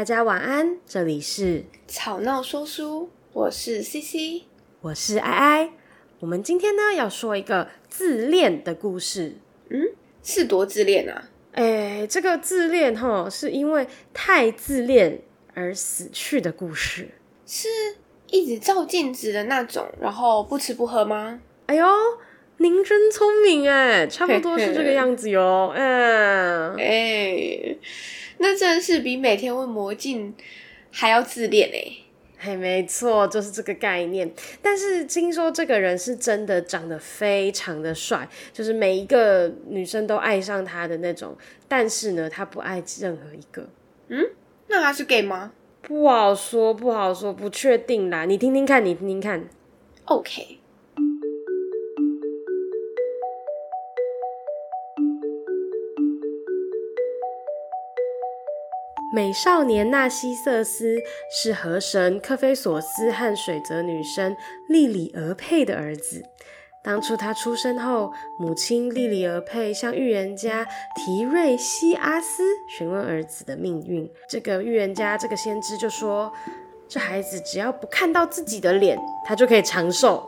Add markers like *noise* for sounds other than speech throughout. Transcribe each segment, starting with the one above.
大家晚安，这里是吵闹说书，我是 CC，我是爱爱。我们今天呢要说一个自恋的故事。嗯，是多自恋啊？哎，这个自恋哈，是因为太自恋而死去的故事。是一直照镜子的那种，然后不吃不喝吗？哎呦，您真聪明哎，差不多是这个样子哟。嗯，哎。那真的是比每天问魔镜还要自恋哎！嘿，没错，就是这个概念。但是听说这个人是真的长得非常的帅，就是每一个女生都爱上他的那种。但是呢，他不爱任何一个。嗯，那他是 gay 吗？不好说，不好说，不确定啦。你听听看，你听听看。OK。美少年纳西瑟斯是河神克菲索斯和水泽女神莉里俄佩的儿子。当初他出生后，母亲莉里俄佩向预言家提瑞西阿斯询问儿子的命运。这个预言家，这个先知就说：“这孩子只要不看到自己的脸，他就可以长寿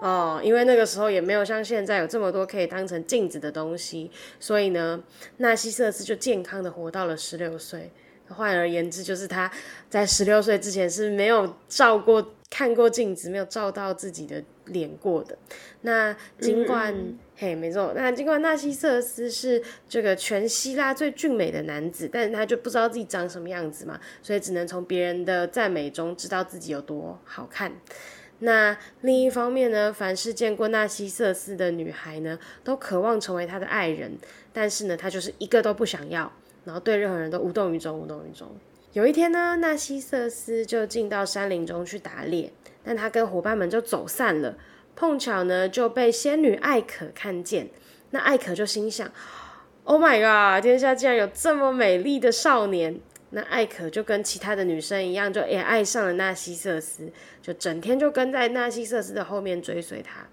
哦。因为那个时候也没有像现在有这么多可以当成镜子的东西，所以呢，纳西瑟斯就健康的活到了十六岁。”换而言之，就是他在十六岁之前是没有照过、看过镜子，没有照到自己的脸过的。那尽管、嗯、嘿，没错，那尽管纳西瑟斯是这个全希腊最俊美的男子，但是他就不知道自己长什么样子嘛，所以只能从别人的赞美中知道自己有多好看。那另一方面呢，凡是见过纳西瑟斯的女孩呢，都渴望成为他的爱人，但是呢，他就是一个都不想要。然后对任何人都无动于衷，无动于衷。有一天呢，纳西瑟斯就进到山林中去打猎，但他跟伙伴们就走散了。碰巧呢，就被仙女艾可看见。那艾可就心想：“Oh my god，天下竟然有这么美丽的少年！”那艾可就跟其他的女生一样，就也爱上了纳西瑟斯，就整天就跟在纳西瑟斯的后面追随他。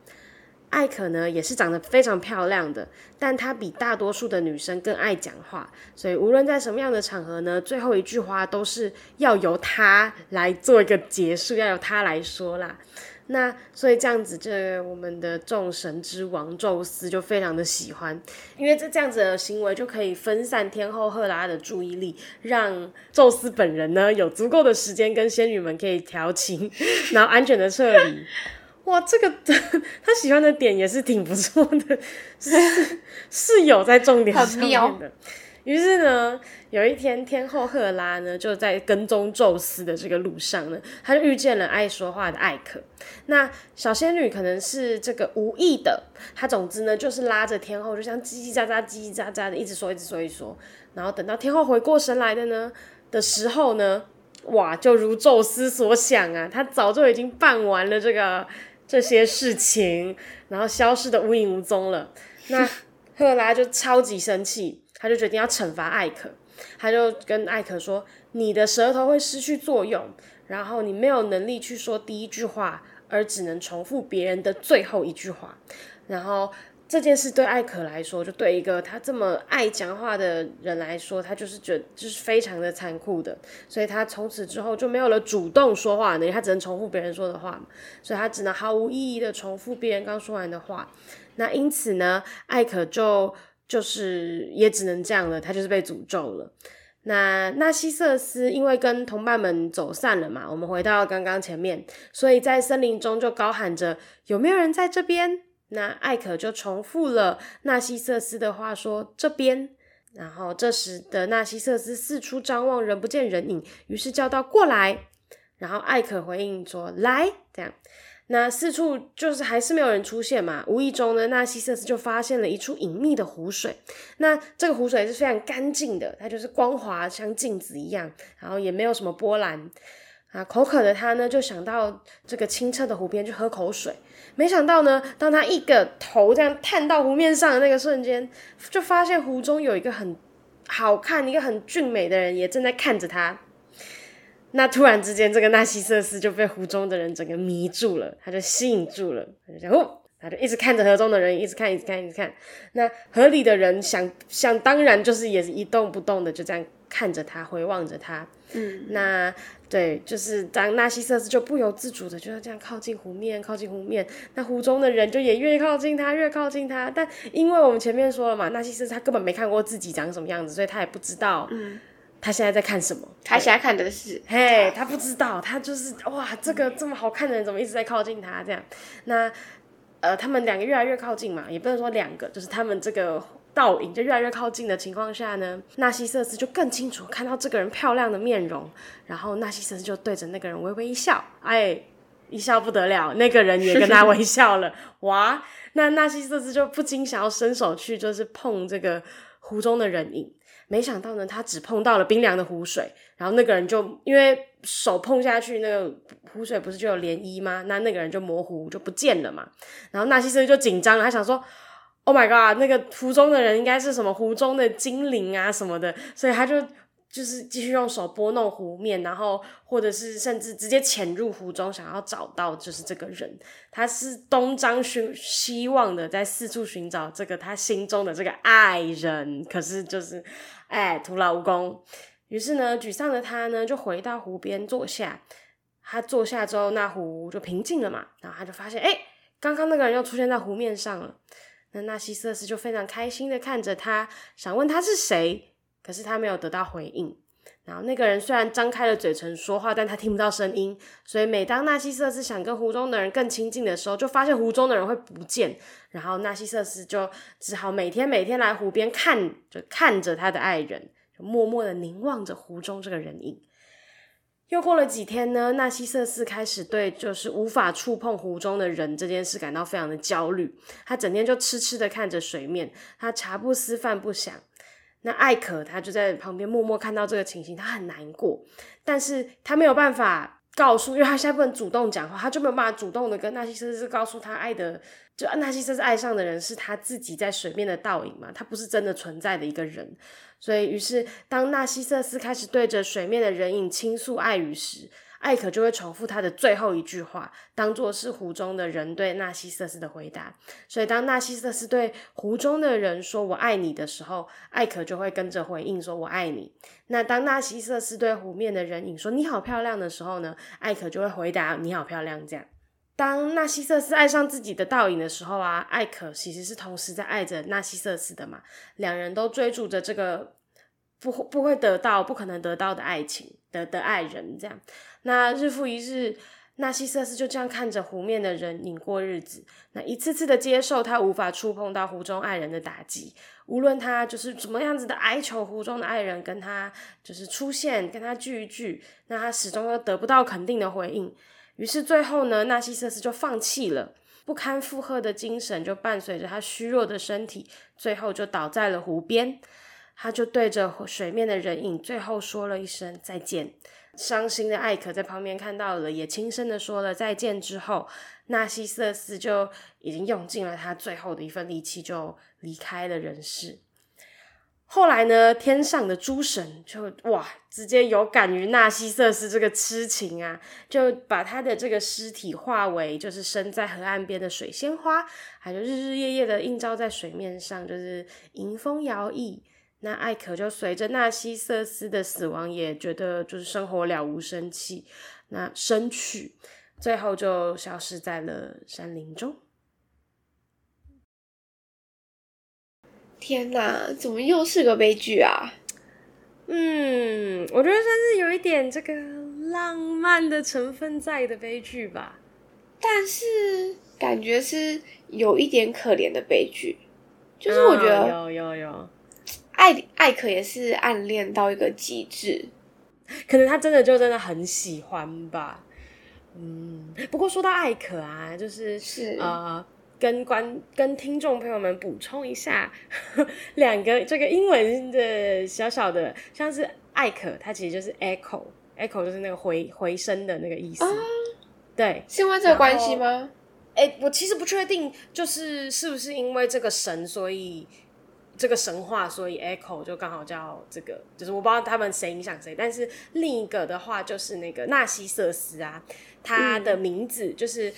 艾可呢，也是长得非常漂亮的，但她比大多数的女生更爱讲话，所以无论在什么样的场合呢，最后一句话都是要由她来做一个结束，要由她来说啦。那所以这样子，这我们的众神之王宙斯就非常的喜欢，因为这这样子的行为就可以分散天后赫拉的注意力，让宙斯本人呢有足够的时间跟仙女们可以调情，*laughs* 然后安全的撤离。哇，这个 *laughs* 他喜欢的点也是挺不错的，是是有在重点上面的。于是呢，有一天天后赫拉呢就在跟踪宙斯的这个路上呢，他就遇见了爱说话的艾克。那小仙女可能是这个无意的，她总之呢就是拉着天后，就像叽叽喳喳、叽叽喳喳的一直说、一直说、一直说。然后等到天后回过神来的呢的时候呢，哇，就如宙斯所想啊，他早就已经办完了这个。这些事情，然后消失的无影无踪了。那 *laughs* 赫拉就超级生气，他就决定要惩罚艾可。他就跟艾可说：“你的舌头会失去作用，然后你没有能力去说第一句话，而只能重复别人的最后一句话。”然后。这件事对艾可来说，就对一个他这么爱讲话的人来说，他就是觉得就是非常的残酷的，所以他从此之后就没有了主动说话能力，他只能重复别人说的话嘛，所以他只能毫无意义的重复别人刚说完的话。那因此呢，艾可就就是也只能这样了，他就是被诅咒了。那纳西瑟斯因为跟同伴们走散了嘛，我们回到刚刚前面，所以在森林中就高喊着：“有没有人在这边？”那艾可就重复了纳西瑟斯的话，说这边。然后这时的纳西瑟斯四处张望，人不见人影，于是叫道过来。然后艾可回应说来。这样，那四处就是还是没有人出现嘛。无意中呢，纳西瑟斯就发现了一处隐秘的湖水。那这个湖水是非常干净的，它就是光滑像镜子一样，然后也没有什么波澜。啊，口渴的他呢，就想到这个清澈的湖边去喝口水。没想到呢，当他一个头这样探到湖面上的那个瞬间，就发现湖中有一个很好看、一个很俊美的人，也正在看着他。那突然之间，这个纳西瑟斯就被湖中的人整个迷住了，他就吸引住了，他就想哦，他就一直看着河中的人，一直看，一直看，一直看。那河里的人想想当然就是也是一动不动的就这样看着他，回望着他。嗯，那对，就是当纳西瑟斯就不由自主的就要这样靠近湖面，靠近湖面。那湖中的人就也越靠近他，越靠近他。但因为我们前面说了嘛，纳西瑟斯他根本没看过自己长什么样子，所以他也不知道。嗯。他现在在看什么？他现在看的是，嘿，他不知道，他就是哇，这个这么好看的人怎么一直在靠近他？这样，那呃，他们两个越来越靠近嘛，也不能说两个，就是他们这个倒影就越来越靠近的情况下呢，纳西瑟斯就更清楚看到这个人漂亮的面容，然后纳西瑟斯就对着那个人微微一笑，哎，一笑不得了，那个人也跟他微笑了，*laughs* 哇，那纳西瑟斯就不禁想要伸手去，就是碰这个湖中的人影。没想到呢，他只碰到了冰凉的湖水，然后那个人就因为手碰下去，那个湖水不是就有涟漪吗？那那个人就模糊就不见了嘛。然后纳西瑟斯就紧张了，他想说：“Oh my god，那个湖中的人应该是什么湖中的精灵啊什么的。”所以他就。就是继续用手拨弄湖面，然后或者是甚至直接潜入湖中，想要找到就是这个人。他是东张寻希望的，在四处寻找这个他心中的这个爱人，可是就是哎徒劳无功。于是呢，沮丧的他呢就回到湖边坐下。他坐下之后，那湖就平静了嘛。然后他就发现，哎，刚刚那个人又出现在湖面上了。那纳西瑟斯就非常开心的看着他，想问他是谁。可是他没有得到回应，然后那个人虽然张开了嘴唇说话，但他听不到声音。所以每当纳西瑟斯想跟湖中的人更亲近的时候，就发现湖中的人会不见，然后纳西瑟斯就只好每天每天来湖边看，就看着他的爱人，就默默的凝望着湖中这个人影。又过了几天呢，纳西瑟斯开始对就是无法触碰湖中的人这件事感到非常的焦虑，他整天就痴痴的看着水面，他茶不思饭不想。那艾可他就在旁边默默看到这个情形，他很难过，但是他没有办法告诉，因为他现在不能主动讲话，他就没有办法主动的跟纳西瑟斯告诉他爱的，就纳西瑟斯爱上的人是他自己在水面的倒影嘛，他不是真的存在的一个人，所以于是当纳西瑟斯开始对着水面的人影倾诉爱语时。艾可就会重复他的最后一句话，当做是湖中的人对纳西瑟斯的回答。所以，当纳西瑟斯对湖中的人说“我爱你”的时候，艾可就会跟着回应说“我爱你”。那当纳西瑟斯对湖面的人影说“你好漂亮”的时候呢，艾可就会回答“你好漂亮”。这样，当纳西瑟斯爱上自己的倒影的时候啊，艾可其实是同时在爱着纳西瑟斯的嘛，两人都追逐着这个不不会得到、不可能得到的爱情的的爱人，这样。那日复一日，纳西瑟斯就这样看着湖面的人影过日子。那一次次的接受他无法触碰到湖中爱人的打击，无论他就是怎么样子的哀求湖中的爱人跟他就是出现，跟他聚一聚，那他始终都得不到肯定的回应。于是最后呢，纳西瑟斯就放弃了，不堪负荷的精神就伴随着他虚弱的身体，最后就倒在了湖边。他就对着水面的人影，最后说了一声再见。伤心的艾可在旁边看到了，也轻声的说了再见之后，纳西瑟斯就已经用尽了他最后的一份力气，就离开了人世。后来呢，天上的诸神就哇，直接有感于纳西瑟斯这个痴情啊，就把他的这个尸体化为就是生在河岸边的水仙花，还有日日夜夜的映照在水面上，就是迎风摇曳。那艾可就随着纳西瑟斯的死亡，也觉得就是生活了无生气，那生去，最后就消失在了山林中。天哪，怎么又是个悲剧啊？嗯，我觉得算是有一点这个浪漫的成分在的悲剧吧，但是感觉是有一点可怜的悲剧，就是我觉得、有有有。艾艾可也是暗恋到一个极致，可能他真的就真的很喜欢吧。嗯，不过说到艾可啊，就是是呃，跟观跟听众朋友们补充一下，*laughs* 两个这个英文的小小的，像是艾可，它其实就是 echo，echo 就是那个回回声的那个意思。啊、对，是因为这个关系吗？哎，我其实不确定，就是是不是因为这个神，所以。这个神话，所以 Echo 就刚好叫这个，就是我不知道他们谁影响谁，但是另一个的话就是那个纳西瑟斯啊，他的名字就是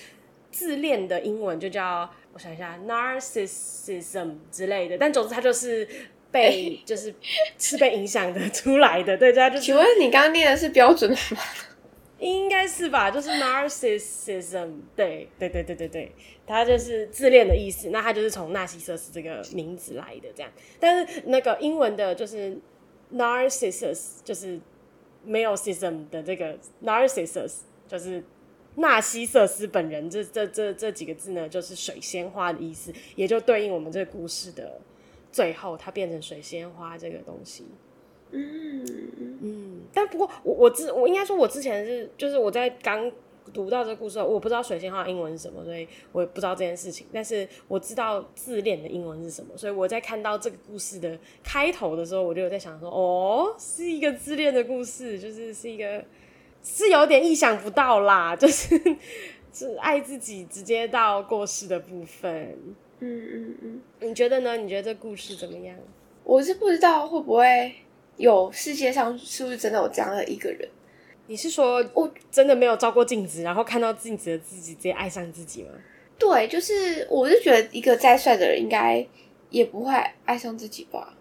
自恋的英文就叫我想一下，narcissism 之类的，但总之他就是被 *laughs* 就是是被影响的出来的，对，他就请问你刚刚念的是标准的吗？应该是吧，就是 narcissism，对对对对对对，它就是自恋的意思。那它就是从纳西瑟斯这个名字来的，这样。但是那个英文的就是 narcissus，就是没有 sism 的这个 narcissus，就是纳西瑟斯本人。这这这这几个字呢，就是水仙花的意思，也就对应我们这个故事的最后，它变成水仙花这个东西。嗯嗯，但不过我我之我应该说，我之前是就是我在刚读到这个故事，我不知道水仙花英文是什么，所以我也不知道这件事情。但是我知道自恋的英文是什么，所以我在看到这个故事的开头的时候，我就有在想说，哦，是一个自恋的故事，就是是一个是有点意想不到啦，就是是爱自己直接到过世的部分。嗯嗯嗯，你觉得呢？你觉得这故事怎么样？我是不知道会不会。有世界上是不是真的有这样的一个人？你是说我真的没有照过镜子，然后看到镜子的自己直接爱上自己吗？对，就是我是觉得一个再帅的人应该也不会爱上自己吧。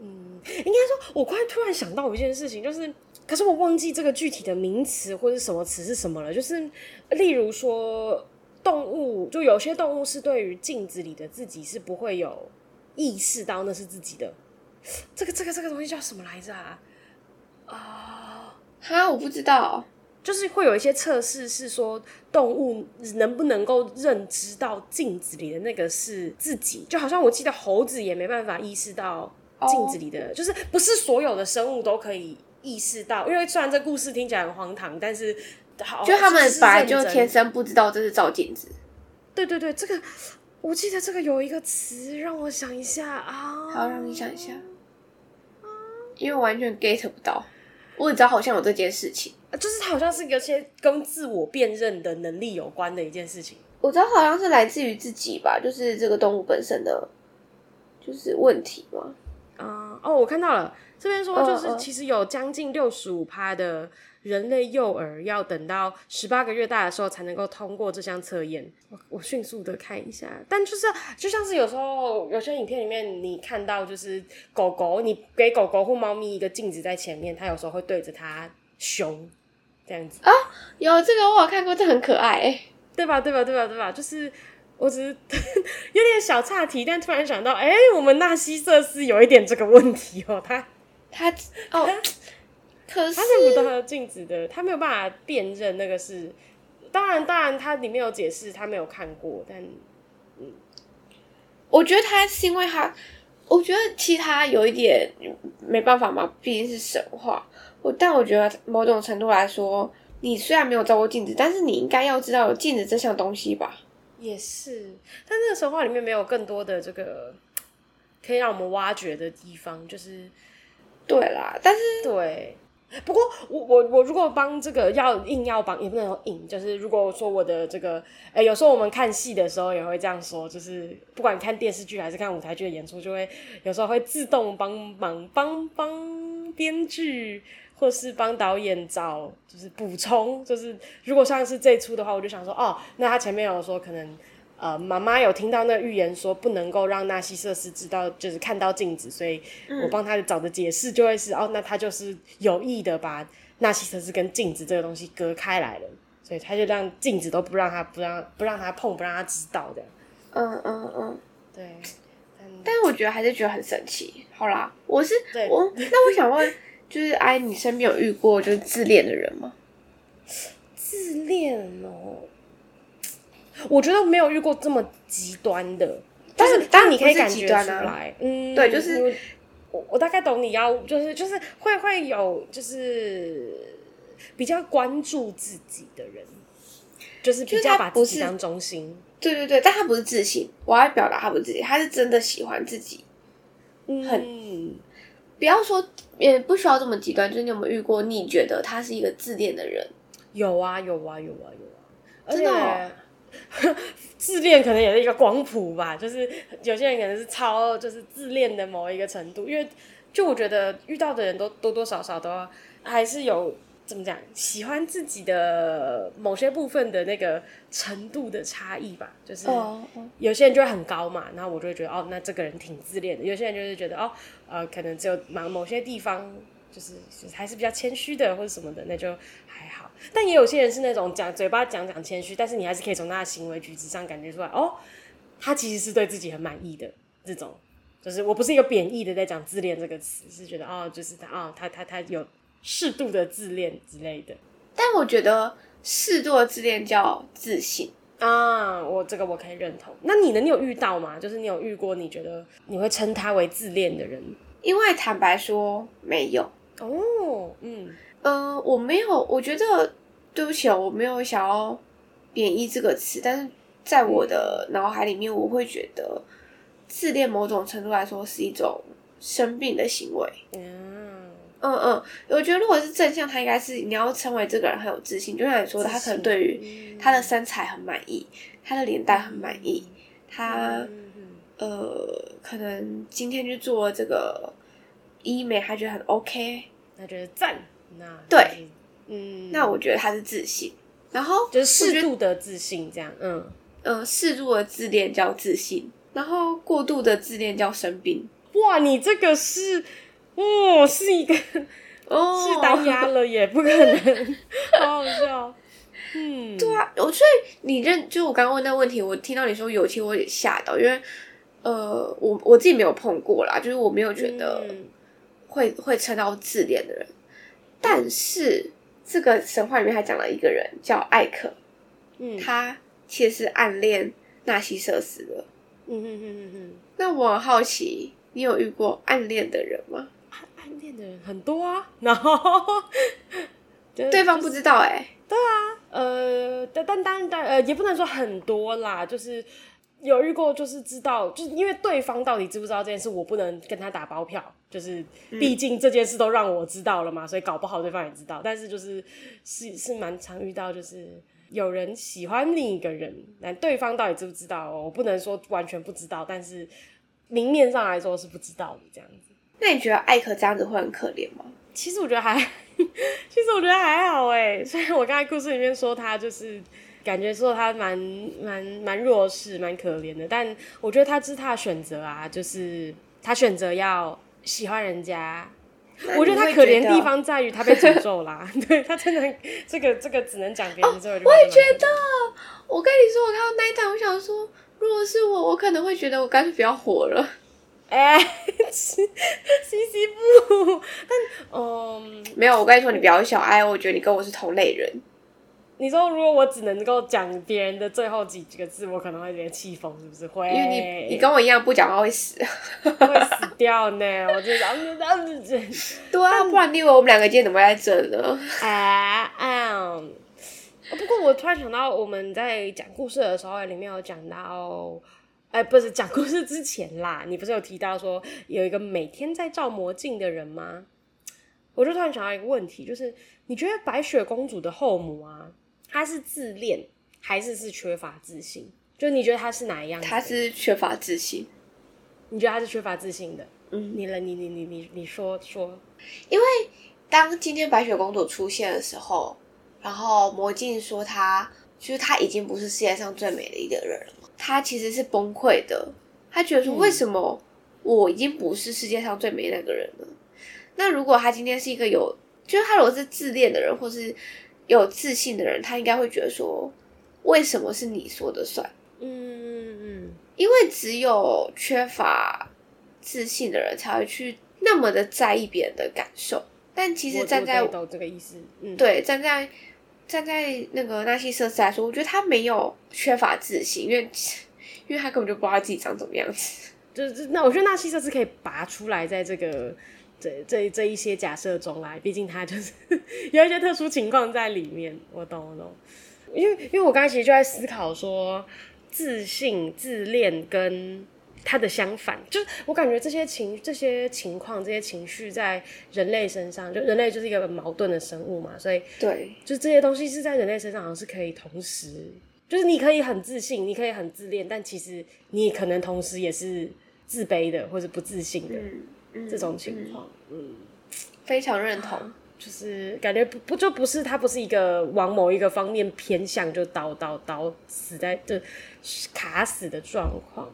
嗯，应该说，我刚才突然想到一件事情，就是可是我忘记这个具体的名词或者什么词是什么了。就是例如说，动物就有些动物是对于镜子里的自己是不会有意识到那是自己的。这个这个这个东西叫什么来着啊？啊，哈，我不知道。就是会有一些测试，是说动物能不能够认知到镜子里的那个是自己。就好像我记得猴子也没办法意识到镜子里的，oh. 就是不是所有的生物都可以意识到。因为虽然这故事听起来很荒唐，但是好，就他们本来就天生不知道这是照镜子。对对对，这个我记得这个有一个词，让我想一下啊。好，让你想一下。因为完全 get 不到，我只知道好像有这件事情，就是它好像是有些跟自我辨认的能力有关的一件事情。我知道好像是来自于自己吧，就是这个动物本身的，就是问题嘛。啊、uh, 哦，我看到了，这边说就是其实有将近六十五趴的。人类幼儿要等到十八个月大的时候才能够通过这项测验。我我迅速的看一下，但就是就像是有时候有些影片里面你看到，就是狗狗，你给狗狗或猫咪一个镜子在前面，它有时候会对着它凶，这样子啊。有这个我有看过，这很可爱，对吧？对吧？对吧？对吧？就是我只是 *laughs* 有点小岔题，但突然想到，哎、欸，我们纳西瑟斯有一点这个问题哦，他他哦。可是他认不到他的镜子的，他没有办法辨认那个是。当然，当然，他里面有解释，他没有看过。但，嗯，我觉得他是因为他，我觉得其他有一点没办法嘛，毕竟是神话。我但我觉得某种程度来说，你虽然没有照过镜子，但是你应该要知道有镜子这项东西吧？也是，但这个神话里面没有更多的这个可以让我们挖掘的地方，就是对啦，但是对。不过我我我如果帮这个要硬要帮也不能说硬，就是如果说我的这个，哎，有时候我们看戏的时候也会这样说，就是不管看电视剧还是看舞台剧的演出，就会有时候会自动帮忙帮帮编剧或是帮导演找就是补充，就是如果像是这出的话，我就想说哦，那他前面有说可能。呃，妈妈有听到那个预言说不能够让纳西瑟斯知道，就是看到镜子，所以我帮他找的解释就会是、嗯、哦，那他就是有意的把纳西瑟斯跟镜子这个东西隔开来了，所以他就让镜子都不让他不让不让他碰，不让他知道的。嗯嗯嗯，对。但是我觉得还是觉得很神奇。好啦，我是对我那我想问，就是哎，你身边有遇过就是自恋的人吗？自恋哦。我觉得没有遇过这么极端的，但是但你可以感觉出来，嗯，对，就是我我大概懂你要，就是就是会会有就是比较关注自己的人，就是比较把自己当中心，对对对，但他不是自信，我要表达他不是自己，他是真的喜欢自己，很，嗯，不要说也不需要这么极端，就是你有没有遇过你觉得他是一个自恋的人？有啊有啊有啊有啊，真的哦。*laughs* 自恋可能也是一个光谱吧，就是有些人可能是超就是自恋的某一个程度，因为就我觉得遇到的人都多多少少都还是有怎么讲？喜欢自己的某些部分的那个程度的差异吧，就是有些人就会很高嘛，然后我就会觉得哦，那这个人挺自恋的。有些人就是觉得哦，呃，可能只有某某些地方就是还是比较谦虚的或者什么的，那就还好。但也有些人是那种讲嘴巴讲讲谦虚，但是你还是可以从他的行为举止上感觉出来，哦，他其实是对自己很满意的。这种就是我不是一个贬义的在讲自恋这个词，是觉得哦，就是他哦，他他他有。适度的自恋之类的，但我觉得适度的自恋叫自信啊。我这个我可以认同。那你呢？你有遇到吗？就是你有遇过你觉得你会称他为自恋的人？因为坦白说没有哦。嗯嗯、呃，我没有。我觉得对不起哦，我没有想要贬义这个词，但是在我的脑海里面，我会觉得自恋某种程度来说是一种生病的行为。嗯。嗯嗯，我觉得如果是正向，他应该是你要称为这个人很有自信，就像你说的，他可能对于他的身材很满意，他的脸蛋很满意，他呃，可能今天去做这个医美，他觉得很 OK，他觉得赞。那对，嗯，那我觉得他是自信，然后就是适度的自信，这样，嗯嗯，适度的自恋叫自信，然后过度的自恋叫生病。哇，你这个是。哦，是一个哦，*laughs* 是单压了也不可能，好好笑。嗯，对啊，我所以你认就我刚刚问那问题，我听到你说有气，我也吓到，因为呃，我我自己没有碰过啦，就是我没有觉得会、嗯、会称到自恋的人，但是这个神话里面还讲了一个人叫艾克，嗯，他其实是暗恋纳西瑟斯的，嗯嗯嗯嗯嗯。那我很好奇，你有遇过暗恋的人吗？暗恋的人很多啊，然后 *laughs* 对方不知道哎、欸，对啊，呃，但但但但呃，也不能说很多啦，就是有遇过，就是知道，就是因为对方到底知不知道这件事，我不能跟他打包票，就是毕竟这件事都让我知道了嘛，所以搞不好对方也知道，但是就是是是蛮常遇到，就是有人喜欢另一个人，但对方到底知不知道，我不能说完全不知道，但是明面上来说是不知道的这样子。那你觉得艾可这样子会很可怜吗？其实我觉得还，其实我觉得还好哎。虽然我刚才故事里面说他就是感觉说他蛮蛮蛮弱势、蛮可怜的，但我觉得他这是他的选择啊，就是他选择要喜欢人家。我觉得他可怜的地方在于他被诅咒啦，*laughs* 对他真的这个这个只能讲别人之后、哦、*laughs* 我也觉得，我跟你说，我看到那一段，我想说，如果是我，我可能会觉得我干脆不要活了。哎 *laughs* 西西不，但嗯，没有。我跟你说，你比较小爱，我觉得你跟我是同类人。你说，如果我只能够讲别人的最后几几个字，我可能会有点气疯，是不是？会，因为你你跟我一样不讲话会死，会死掉呢。我觉得这样子，对啊，不然你以为我们两个今天怎么会在这呢？哎，嗯。不过我突然想到，我们在讲故事的时候，里面有讲到。哎，不是讲故事之前啦，你不是有提到说有一个每天在照魔镜的人吗？我就突然想到一个问题，就是你觉得白雪公主的后母啊，她是自恋还是是缺乏自信？就你觉得他是哪一样？他是缺乏自信。你觉得他是缺乏自信的？嗯，你了，你你你你你说说。因为当今天白雪公主出现的时候，然后魔镜说她，就是她已经不是世界上最美的一个人了。他其实是崩溃的，他觉得说，为什么我已经不是世界上最美那个人了？嗯、那如果他今天是一个有，就是他如果是自恋的人，或是有自信的人，他应该会觉得说，为什么是你说的算？嗯嗯嗯，因为只有缺乏自信的人才会去那么的在意别人的感受。但其实站在我懂这个意思，嗯，对，站在。站在那个纳西瑟斯来说，我觉得他没有缺乏自信，因为因为他根本就不知道自己长怎么样子。就是那我觉得纳西瑟斯可以拔出来，在这个这这这一些假设中来，毕竟他就是 *laughs* 有一些特殊情况在里面。我懂我懂，因为因为我刚才其实就在思考说，自信、自恋跟。它的相反，就是我感觉这些情、这些情况、这些情绪在人类身上，就人类就是一个很矛盾的生物嘛，所以对，就这些东西是在人类身上好像是可以同时，就是你可以很自信，你可以很自恋，但其实你可能同时也是自卑的或者不自信的、嗯嗯、这种情况，嗯，非常认同。就是感觉不不就不是他不是一个往某一个方面偏向就倒倒倒死在就卡死的状况。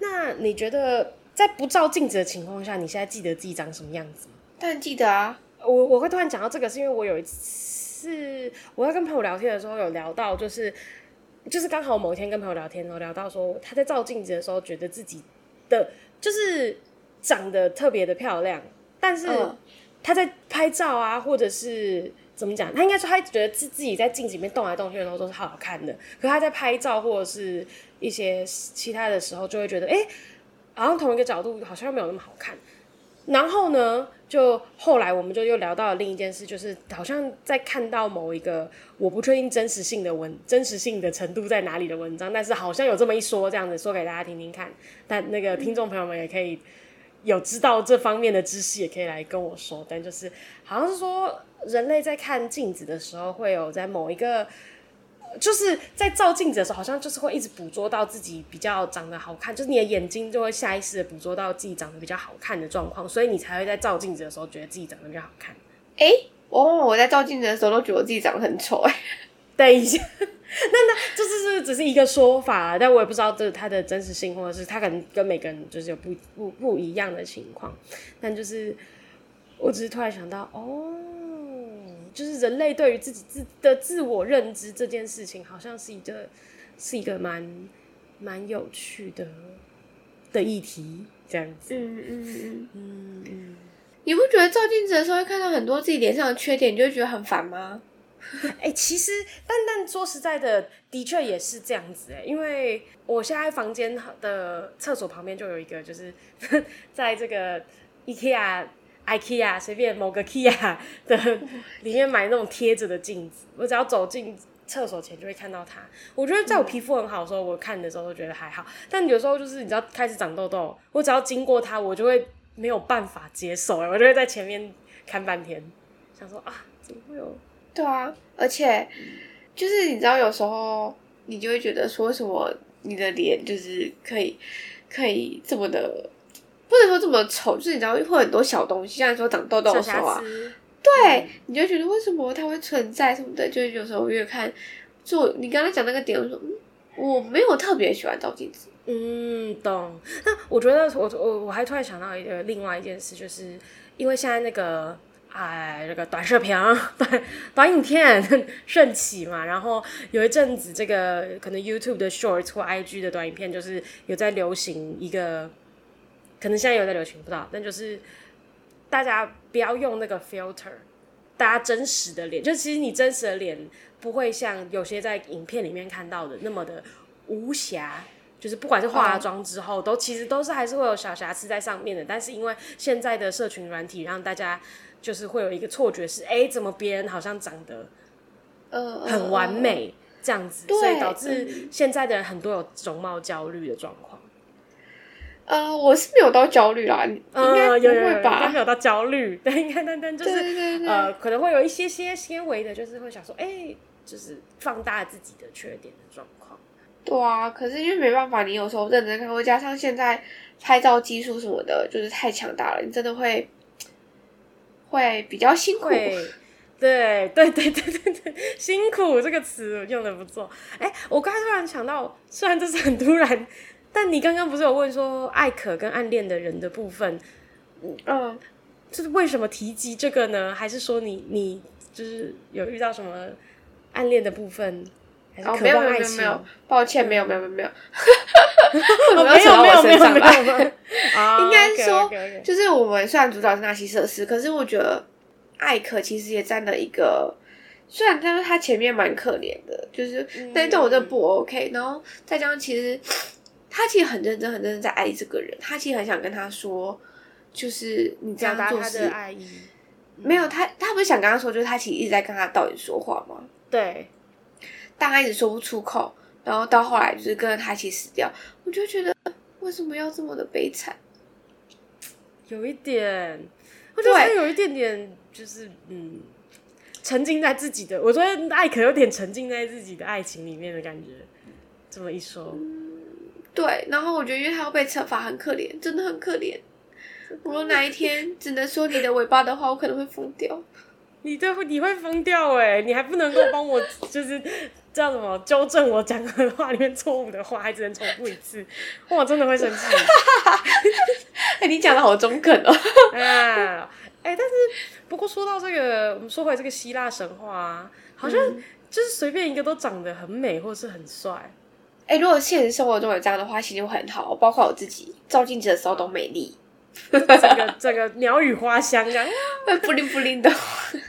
那你觉得在不照镜子的情况下，你现在记得自己长什么样子吗？当然记得啊。我我会突然讲到这个，是因为我有一次我在跟朋友聊天的时候有聊到，就是就是刚好某一天跟朋友聊天，然后聊到说他在照镜子的时候，觉得自己的就是长得特别的漂亮，但是他在拍照啊，或者是怎么讲，他应该说他觉得自自己在镜子里面动来动去的时候都是好好看的，可他在拍照或者是一些其他的时候，就会觉得哎、欸，好像同一个角度好像没有那么好看。然后呢，就后来我们就又聊到了另一件事，就是好像在看到某一个我不确定真实性的文真实性的程度在哪里的文章，但是好像有这么一说，这样子说给大家听听看。但那个听众朋友们也可以有知道这方面的知识，也可以来跟我说。但就是好像是说，人类在看镜子的时候，会有在某一个。就是在照镜子的时候，好像就是会一直捕捉到自己比较长得好看，就是你的眼睛就会下意识的捕捉到自己长得比较好看的状况，所以你才会在照镜子的时候觉得自己长得比较好看。哎、欸，我我在照镜子的时候都觉得自己长得很丑。哎，等一下，*laughs* 那那这是是只是一个说法，但我也不知道这它的真实性，或者是它可能跟每个人就是有不不不一样的情况。但就是我只是突然想到，哦。就是人类对于自己自的自我认知这件事情，好像是一个是一个蛮蛮有趣的的议题，这样子。嗯嗯嗯嗯嗯。你不觉得照镜子的时候会看到很多自己脸上的缺点，你就会觉得很烦吗？*laughs* 哎、欸，其实，但但说实在的，的确也是这样子哎，因为我现在房间的厕所旁边就有一个，就是 *laughs* 在这个 IKEA。IKEA 随便某个 IKEA 的里面买那种贴着的镜子，我只要走进厕所前就会看到它。我觉得在我皮肤很好的时候，我看的时候都觉得还好，但有时候就是你知道开始长痘痘，我只要经过它，我就会没有办法接受，我就会在前面看半天，想说啊，怎么会有？对啊，而且就是你知道有时候你就会觉得说，为什么你的脸就是可以可以这么的。不能说这么丑，就是你知道会很多小东西，像说长痘痘的时候啊，对、嗯，你就觉得为什么它会存在什么的，就是有时候越看，就你刚才讲那个点，我说嗯，我没有特别喜欢照镜子，嗯，懂。那我觉得我我我还突然想到一个另外一件事，就是因为现在那个哎这个短视频、*laughs* 短短影片 *laughs* 盛起嘛，然后有一阵子这个可能 YouTube 的 Shorts 或 IG 的短影片，就是有在流行一个。可能现在有在流行，不知道，但就是大家不要用那个 filter，大家真实的脸，就其实你真实的脸不会像有些在影片里面看到的那么的无瑕，就是不管是化了妆之后，oh. 都其实都是还是会有小瑕疵在上面的。但是因为现在的社群软体让大家就是会有一个错觉是，哎，怎么别人好像长得呃很完美这样子，所以导致现在的人很多有容貌焦虑的状况。呃，我是没有到焦虑啦，应该不会吧？没有到焦虑，但应该但但就是呃，可能会有一些些些微的，就是会想说，哎、欸，就是放大自己的缺点的状况。对啊，可是因为没办法，你有时候认真看，会加上现在拍照技术什么的，就是太强大了，你真的会会比较辛苦。对对对对对对，辛苦这个词用的不错。哎、欸，我刚才突然想到，虽然这是很突然。但你刚刚不是有问说艾可跟暗恋的人的部分，嗯，就是为什么提及这个呢？还是说你你就是有遇到什么暗恋的部分？哦，没有没有没有，抱歉，没有没有没有没有，没有没有没有没有没有，应该说就是我们虽然主导是纳西瑟斯，可是我觉得艾可其实也占了一个，虽然他说他前面蛮可怜的，就是但是对我真的不 OK，然后再加上其实。他其实很认真，很认真在爱这个人。他其实很想跟他说，就是你这样做是爱意。没有他，他不是想跟他说，就是他其实一直在跟他导演说话吗？对，但他一直说不出口，然后到后来就是跟着他一起死掉。我就觉得为什么要这么的悲惨？有一点，我觉得他有一点点，就是嗯，沉浸在自己的。我觉得艾可有点沉浸在自己的爱情里面的感觉。这么一说。嗯对，然后我觉得，因为他要被惩罚，很可怜，真的很可怜。如果哪一天只能说你的尾巴的话，我可能会疯掉。你这会你会疯掉哎！你还不能够帮我，*laughs* 就是叫什么纠正我讲的话里面错误的话，还只能重复一次，*laughs* 我真的会生气。*laughs* 哎、欸，你讲的好中肯哦。*laughs* 啊，哎、欸，但是不过说到这个，我们说回这个希腊神话啊，好像就是随便一个都长得很美，或是很帅。哎、欸，如果现实生活中有这样的话，心情会很好，包括我自己照镜子的时候都美丽。整个整个鸟语花香这样，会布灵布灵的。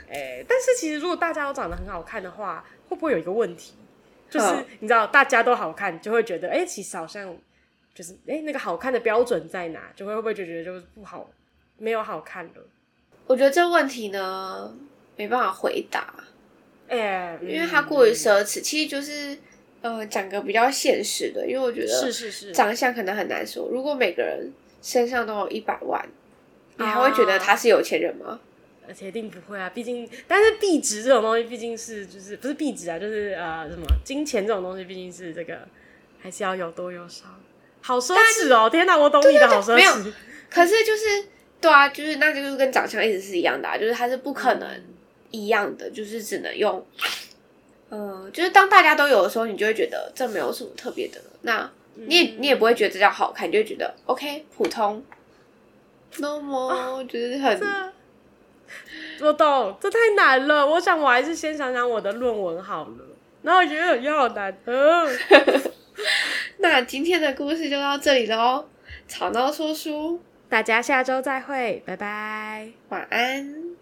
哎、欸，但是其实如果大家都长得很好看的话，会不会有一个问题？就是你知道大家都好看，就会觉得哎、欸，其实好像就是哎、欸，那个好看的标准在哪？就会会不会就觉得就是不好，没有好看了？我觉得这问题呢，没办法回答。哎、欸，因为它过于奢侈。嗯、其实就是呃，讲个比较现实的，因为我觉得是是是，长相可能很难说。如果每个人身上都有一百万，你还会觉得他是有钱人吗？而且一定不会啊，毕竟，但是币值这种东西毕竟是就是不是币值啊，就是呃什么金钱这种东西毕竟是这个还是要有多有少，好奢侈哦！天哪，我懂你的好奢侈。没有，可是就是对啊，就是那就是跟长相一直是一样的啊，就是它是不可能一样的，嗯、就是只能用，嗯、呃，就是当大家都有的时候，你就会觉得这没有什么特别的。那你也你也不会觉得这叫好看，你就会觉得 OK 普通，normal，就是很。*laughs* 我懂，这太难了。我想我还是先想想我的论文好了。然后我觉得也好难。嗯，*laughs* 那今天的故事就到这里喽。吵闹说书，大家下周再会，拜拜，晚安。